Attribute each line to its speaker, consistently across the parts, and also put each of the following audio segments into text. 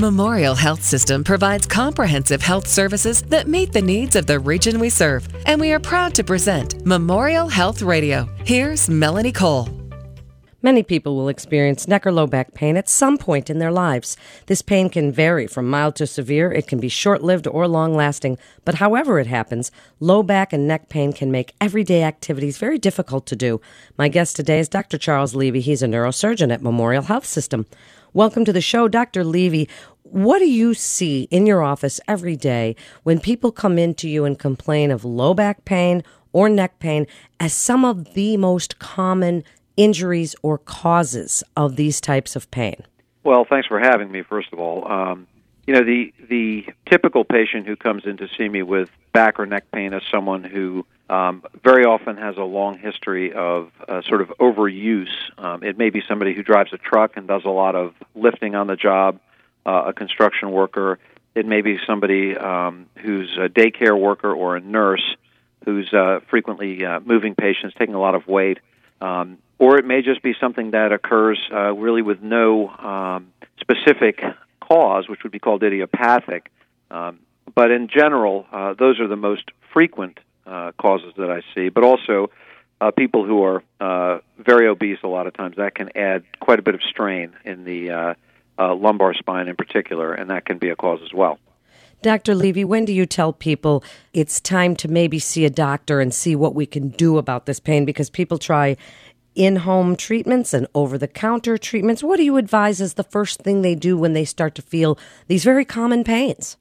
Speaker 1: Memorial Health System provides comprehensive health services that meet the needs of the region we serve, and we are proud to present Memorial Health Radio. Here's Melanie Cole.
Speaker 2: Many people will experience neck or low back pain at some point in their lives. This pain can vary from mild to severe. It can be short lived or long lasting. But however it happens, low back and neck pain can make everyday activities very difficult to do. My guest today is Dr. Charles Levy. He's a neurosurgeon at Memorial Health System. Welcome to the show, Dr. Levy. What do you see in your office every day when people come into you and complain of low back pain or neck pain as some of the most common injuries or causes of these types of pain?
Speaker 3: Well, thanks for having me. First of all, um, you know the the typical patient who comes in to see me with back or neck pain is someone who um, very often has a long history of uh, sort of overuse. Um, it may be somebody who drives a truck and does a lot of lifting on the job, uh, a construction worker. It may be somebody um, who's a daycare worker or a nurse who's uh, frequently uh, moving patients, taking a lot of weight. Um, or it may just be something that occurs uh, really with no um, specific cause, which would be called idiopathic. Um, but in general, uh, those are the most frequent uh, causes that I see. But also, uh, people who are uh, very obese, a lot of times that can add quite a bit of strain in the uh, uh, lumbar spine in particular, and that can be a cause as well.
Speaker 2: Dr. Levy, when do you tell people it's time to maybe see a doctor and see what we can do about this pain? Because people try in home treatments and over the counter treatments. What do you advise as the first thing they do when they start to feel these very common pains?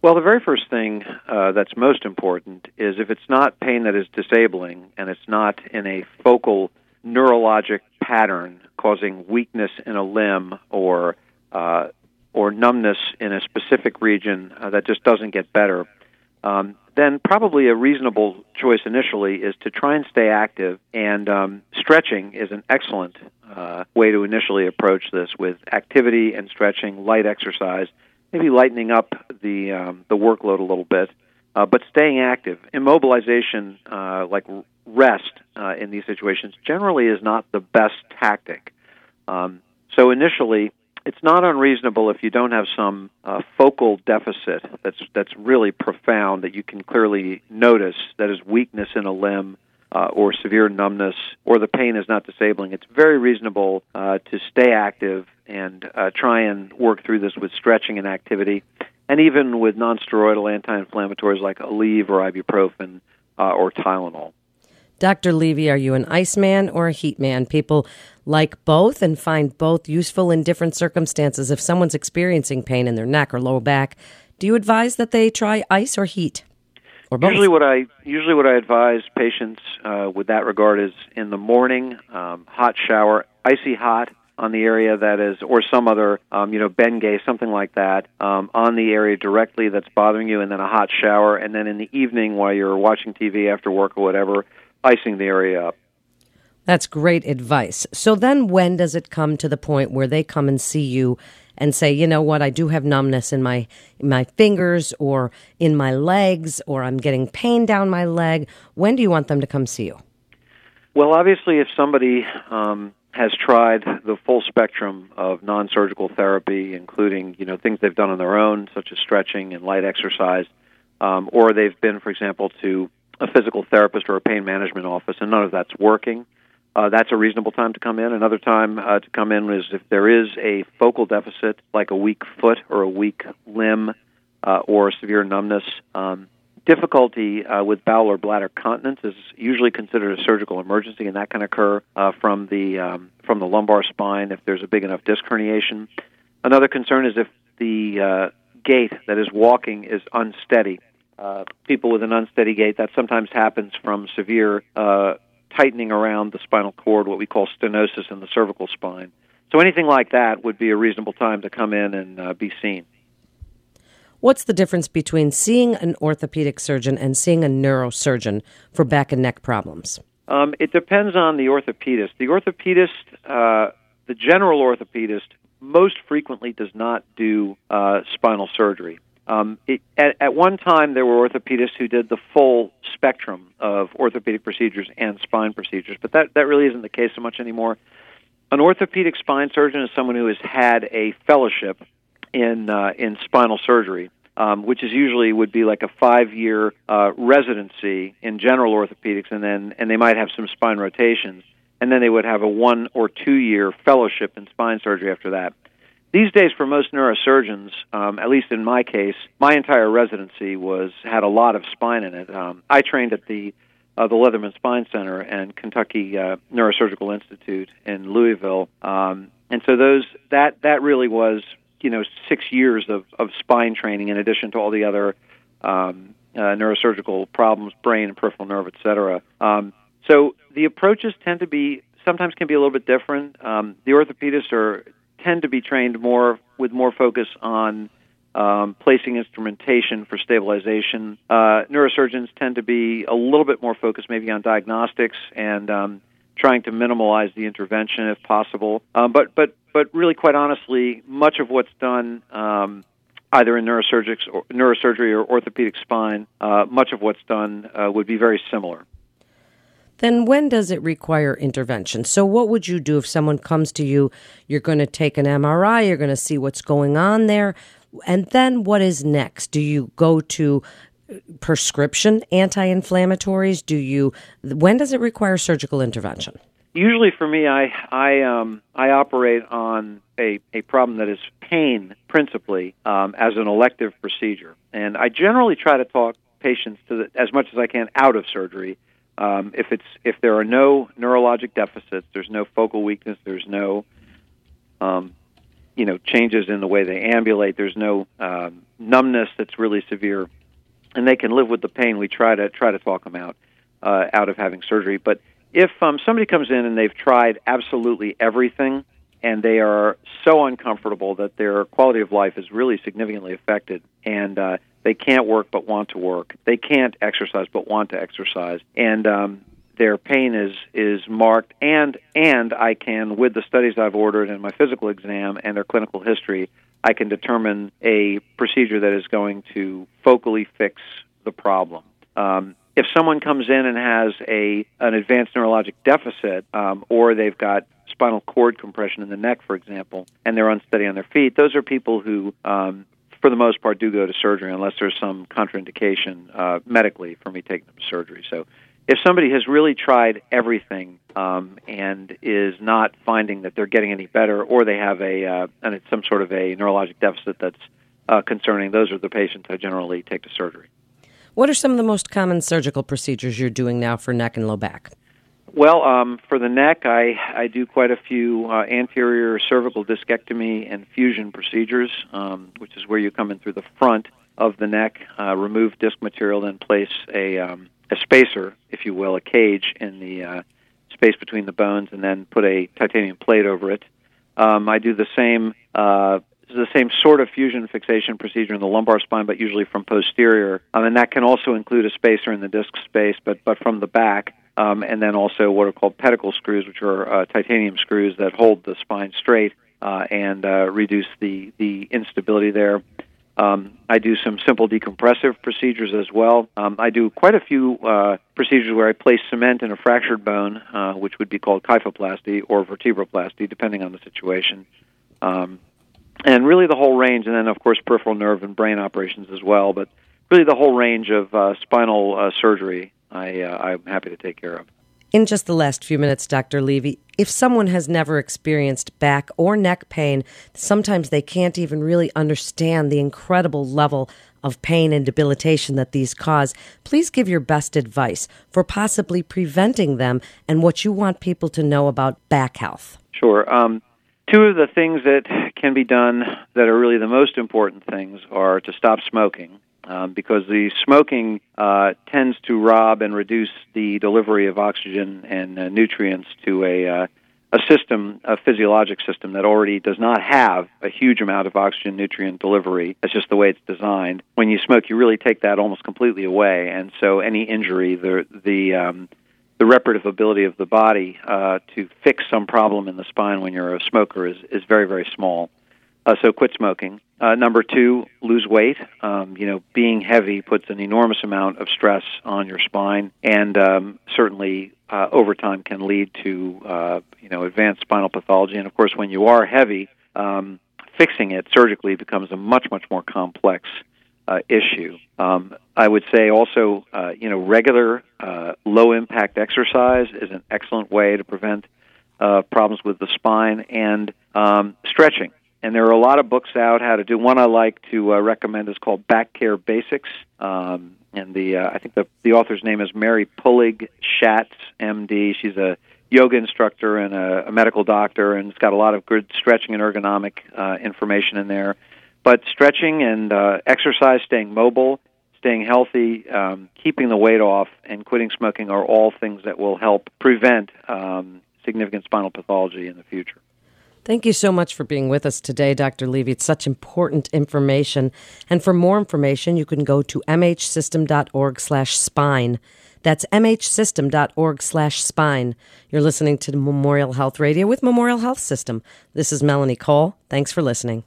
Speaker 3: Well, the very first thing uh, that's most important is if it's not pain that is disabling and it's not in a focal neurologic pattern causing weakness in a limb or uh, or numbness in a specific region uh, that just doesn't get better, um, then probably a reasonable choice initially is to try and stay active. And um, stretching is an excellent uh, way to initially approach this with activity and stretching, light exercise, maybe lightening up the um, the workload a little bit, uh, but staying active. Immobilization, uh, like rest uh, in these situations, generally is not the best tactic. Um, so initially, it's not unreasonable if you don't have some uh, focal deficit that's that's really profound that you can clearly notice that is weakness in a limb uh, or severe numbness or the pain is not disabling. It's very reasonable uh, to stay active and uh, try and work through this with stretching and activity, and even with nonsteroidal anti-inflammatories like Aleve or ibuprofen uh, or Tylenol.
Speaker 2: Dr. Levy, are you an ice man or a heat man? People like both and find both useful in different circumstances. If someone's experiencing pain in their neck or lower back, do you advise that they try ice or heat? Or both?
Speaker 3: Usually, what I usually what I advise patients uh, with that regard is in the morning, um, hot shower, icy hot on the area that is, or some other, um, you know, Bengay, something like that, um, on the area directly that's bothering you, and then a hot shower, and then in the evening while you're watching TV after work or whatever, icing the area up.
Speaker 2: That's great advice. So then when does it come to the point where they come and see you and say, "You know what? I do have numbness in my in my fingers or in my legs or I'm getting pain down my leg." When do you want them to come see you?
Speaker 3: Well, obviously if somebody um, has tried the full spectrum of non-surgical therapy, including you know things they've done on their own, such as stretching and light exercise, um, or they've been, for example, to a physical therapist or a pain management office, and none of that's working. Uh, that's a reasonable time to come in. Another time uh, to come in is if there is a focal deficit, like a weak foot or a weak limb uh, or severe numbness. Um, difficulty uh, with bowel or bladder continence is usually considered a surgical emergency, and that can occur uh, from the um, from the lumbar spine if there's a big enough disc herniation. Another concern is if the uh, gait that is walking is unsteady. Uh, people with an unsteady gait that sometimes happens from severe uh, tightening around the spinal cord, what we call stenosis in the cervical spine. So anything like that would be a reasonable time to come in and uh, be seen.
Speaker 2: What's the difference between seeing an orthopedic surgeon and seeing a neurosurgeon for back and neck problems?
Speaker 3: Um, it depends on the orthopedist. The orthopedist, uh, the general orthopedist, most frequently does not do uh, spinal surgery. Um, it, at, at one time, there were orthopedists who did the full spectrum of orthopedic procedures and spine procedures, but that, that really isn't the case so much anymore. An orthopedic spine surgeon is someone who has had a fellowship in uh, in spinal surgery. Um, which is usually would be like a five-year uh, residency in general orthopedics, and then and they might have some spine rotations, and then they would have a one or two-year fellowship in spine surgery after that. These days, for most neurosurgeons, um, at least in my case, my entire residency was had a lot of spine in it. Um, I trained at the uh, the Leatherman Spine Center and Kentucky uh, Neurosurgical Institute in Louisville, um, and so those that that really was you know six years of, of spine training in addition to all the other um, uh, neurosurgical problems, brain and peripheral nerve, et cetera. Um, so the approaches tend to be sometimes can be a little bit different. Um, the orthopedists are tend to be trained more with more focus on um, placing instrumentation for stabilization. Uh, neurosurgeons tend to be a little bit more focused maybe on diagnostics and um, trying to minimize the intervention if possible. Um, but but but really, quite honestly, much of what's done. Um, either in neurosurgics or neurosurgery or orthopedic spine, uh, much of what's done uh, would be very similar
Speaker 2: then when does it require intervention? So, what would you do if someone comes to you? You're going to take an MRI, you're going to see what's going on there. And then what is next? Do you go to prescription anti inflammatories? Do you, when does it require surgical intervention?
Speaker 3: Usually for me, I, I, um, I operate on a, a problem that is pain principally um, as an elective procedure. And I generally try to talk patients to the, as much as I can out of surgery um, if it's if there are no neurologic deficits, there's no focal weakness, there's no um, you know changes in the way they ambulate, there's no um, numbness that's really severe, and they can live with the pain. We try to try to talk them out uh, out of having surgery. But if um, somebody comes in and they've tried absolutely everything and they are so uncomfortable that their quality of life is really significantly affected, and uh, they can't work but want to work. They can't exercise but want to exercise, and um, their pain is is marked. And and I can, with the studies I've ordered and my physical exam and their clinical history, I can determine a procedure that is going to focally fix the problem. Um, if someone comes in and has a an advanced neurologic deficit, um, or they've got spinal cord compression in the neck, for example, and they're unsteady on their feet, those are people who um, for the most part, do go to surgery unless there's some contraindication uh, medically for me taking them to surgery. So, if somebody has really tried everything um, and is not finding that they're getting any better, or they have a uh, and it's some sort of a neurologic deficit that's uh, concerning, those are the patients I generally take to surgery.
Speaker 2: What are some of the most common surgical procedures you're doing now for neck and low back?
Speaker 3: Well, um, for the neck, I, I do quite a few uh, anterior cervical discectomy and fusion procedures, um, which is where you come in through the front of the neck, uh, remove disc material, then place a, um, a spacer, if you will, a cage in the uh, space between the bones, and then put a titanium plate over it. Um, I do the same uh, the same sort of fusion fixation procedure in the lumbar spine, but usually from posterior, um, and that can also include a spacer in the disc space, but but from the back um, and then also what are called pedicle screws, which are uh, titanium screws that hold the spine straight uh, and uh, reduce the the instability there. Um, I do some simple decompressive procedures as well. Um, I do quite a few uh, procedures where I place cement in a fractured bone, uh, which would be called kyphoplasty or vertebroplasty, depending on the situation. Um, and really the whole range, and then of course peripheral nerve and brain operations as well. But really the whole range of uh, spinal uh, surgery I, uh, I'm happy to take care of.
Speaker 2: In just the last few minutes, Dr. Levy, if someone has never experienced back or neck pain, sometimes they can't even really understand the incredible level of pain and debilitation that these cause. Please give your best advice for possibly preventing them and what you want people to know about back health.
Speaker 3: Sure. Um, two of the things that can be done that are really the most important things are to stop smoking um, because the smoking uh, tends to rob and reduce the delivery of oxygen and uh, nutrients to a uh, a system, a physiologic system that already does not have a huge amount of oxygen nutrient delivery. That's just the way it's designed. When you smoke, you really take that almost completely away, and so any injury, the the um, the reparative ability of the body uh, to fix some problem in the spine when you're a smoker is, is very, very small. Uh, so quit smoking. Uh, number two, lose weight. Um, you know, being heavy puts an enormous amount of stress on your spine, and um, certainly uh, over time can lead to uh, you know advanced spinal pathology. And of course, when you are heavy, um, fixing it surgically becomes a much, much more complex uh, issue. Um, I would say also, uh, you know, regular low impact exercise is an excellent way to prevent problems with the spine and um, stretching. And there are a lot of books out how to do. One I like to uh, recommend is called Back Care Basics. Um, and the uh, I think the the author's name is Mary Pullig Schatz, MD. She's a yoga instructor and a, a medical doctor, and it's got a lot of good stretching and ergonomic uh, information in there. But stretching and uh, exercise, staying mobile, staying healthy, um, keeping the weight off, and quitting smoking are all things that will help prevent um, significant spinal pathology in the future.
Speaker 2: Thank you so much for being with us today, Dr. Levy. It's such important information. And for more information, you can go to mhsystem.org slash spine. That's mhsystem.org slash spine. You're listening to Memorial Health Radio with Memorial Health System. This is Melanie Cole. Thanks for listening.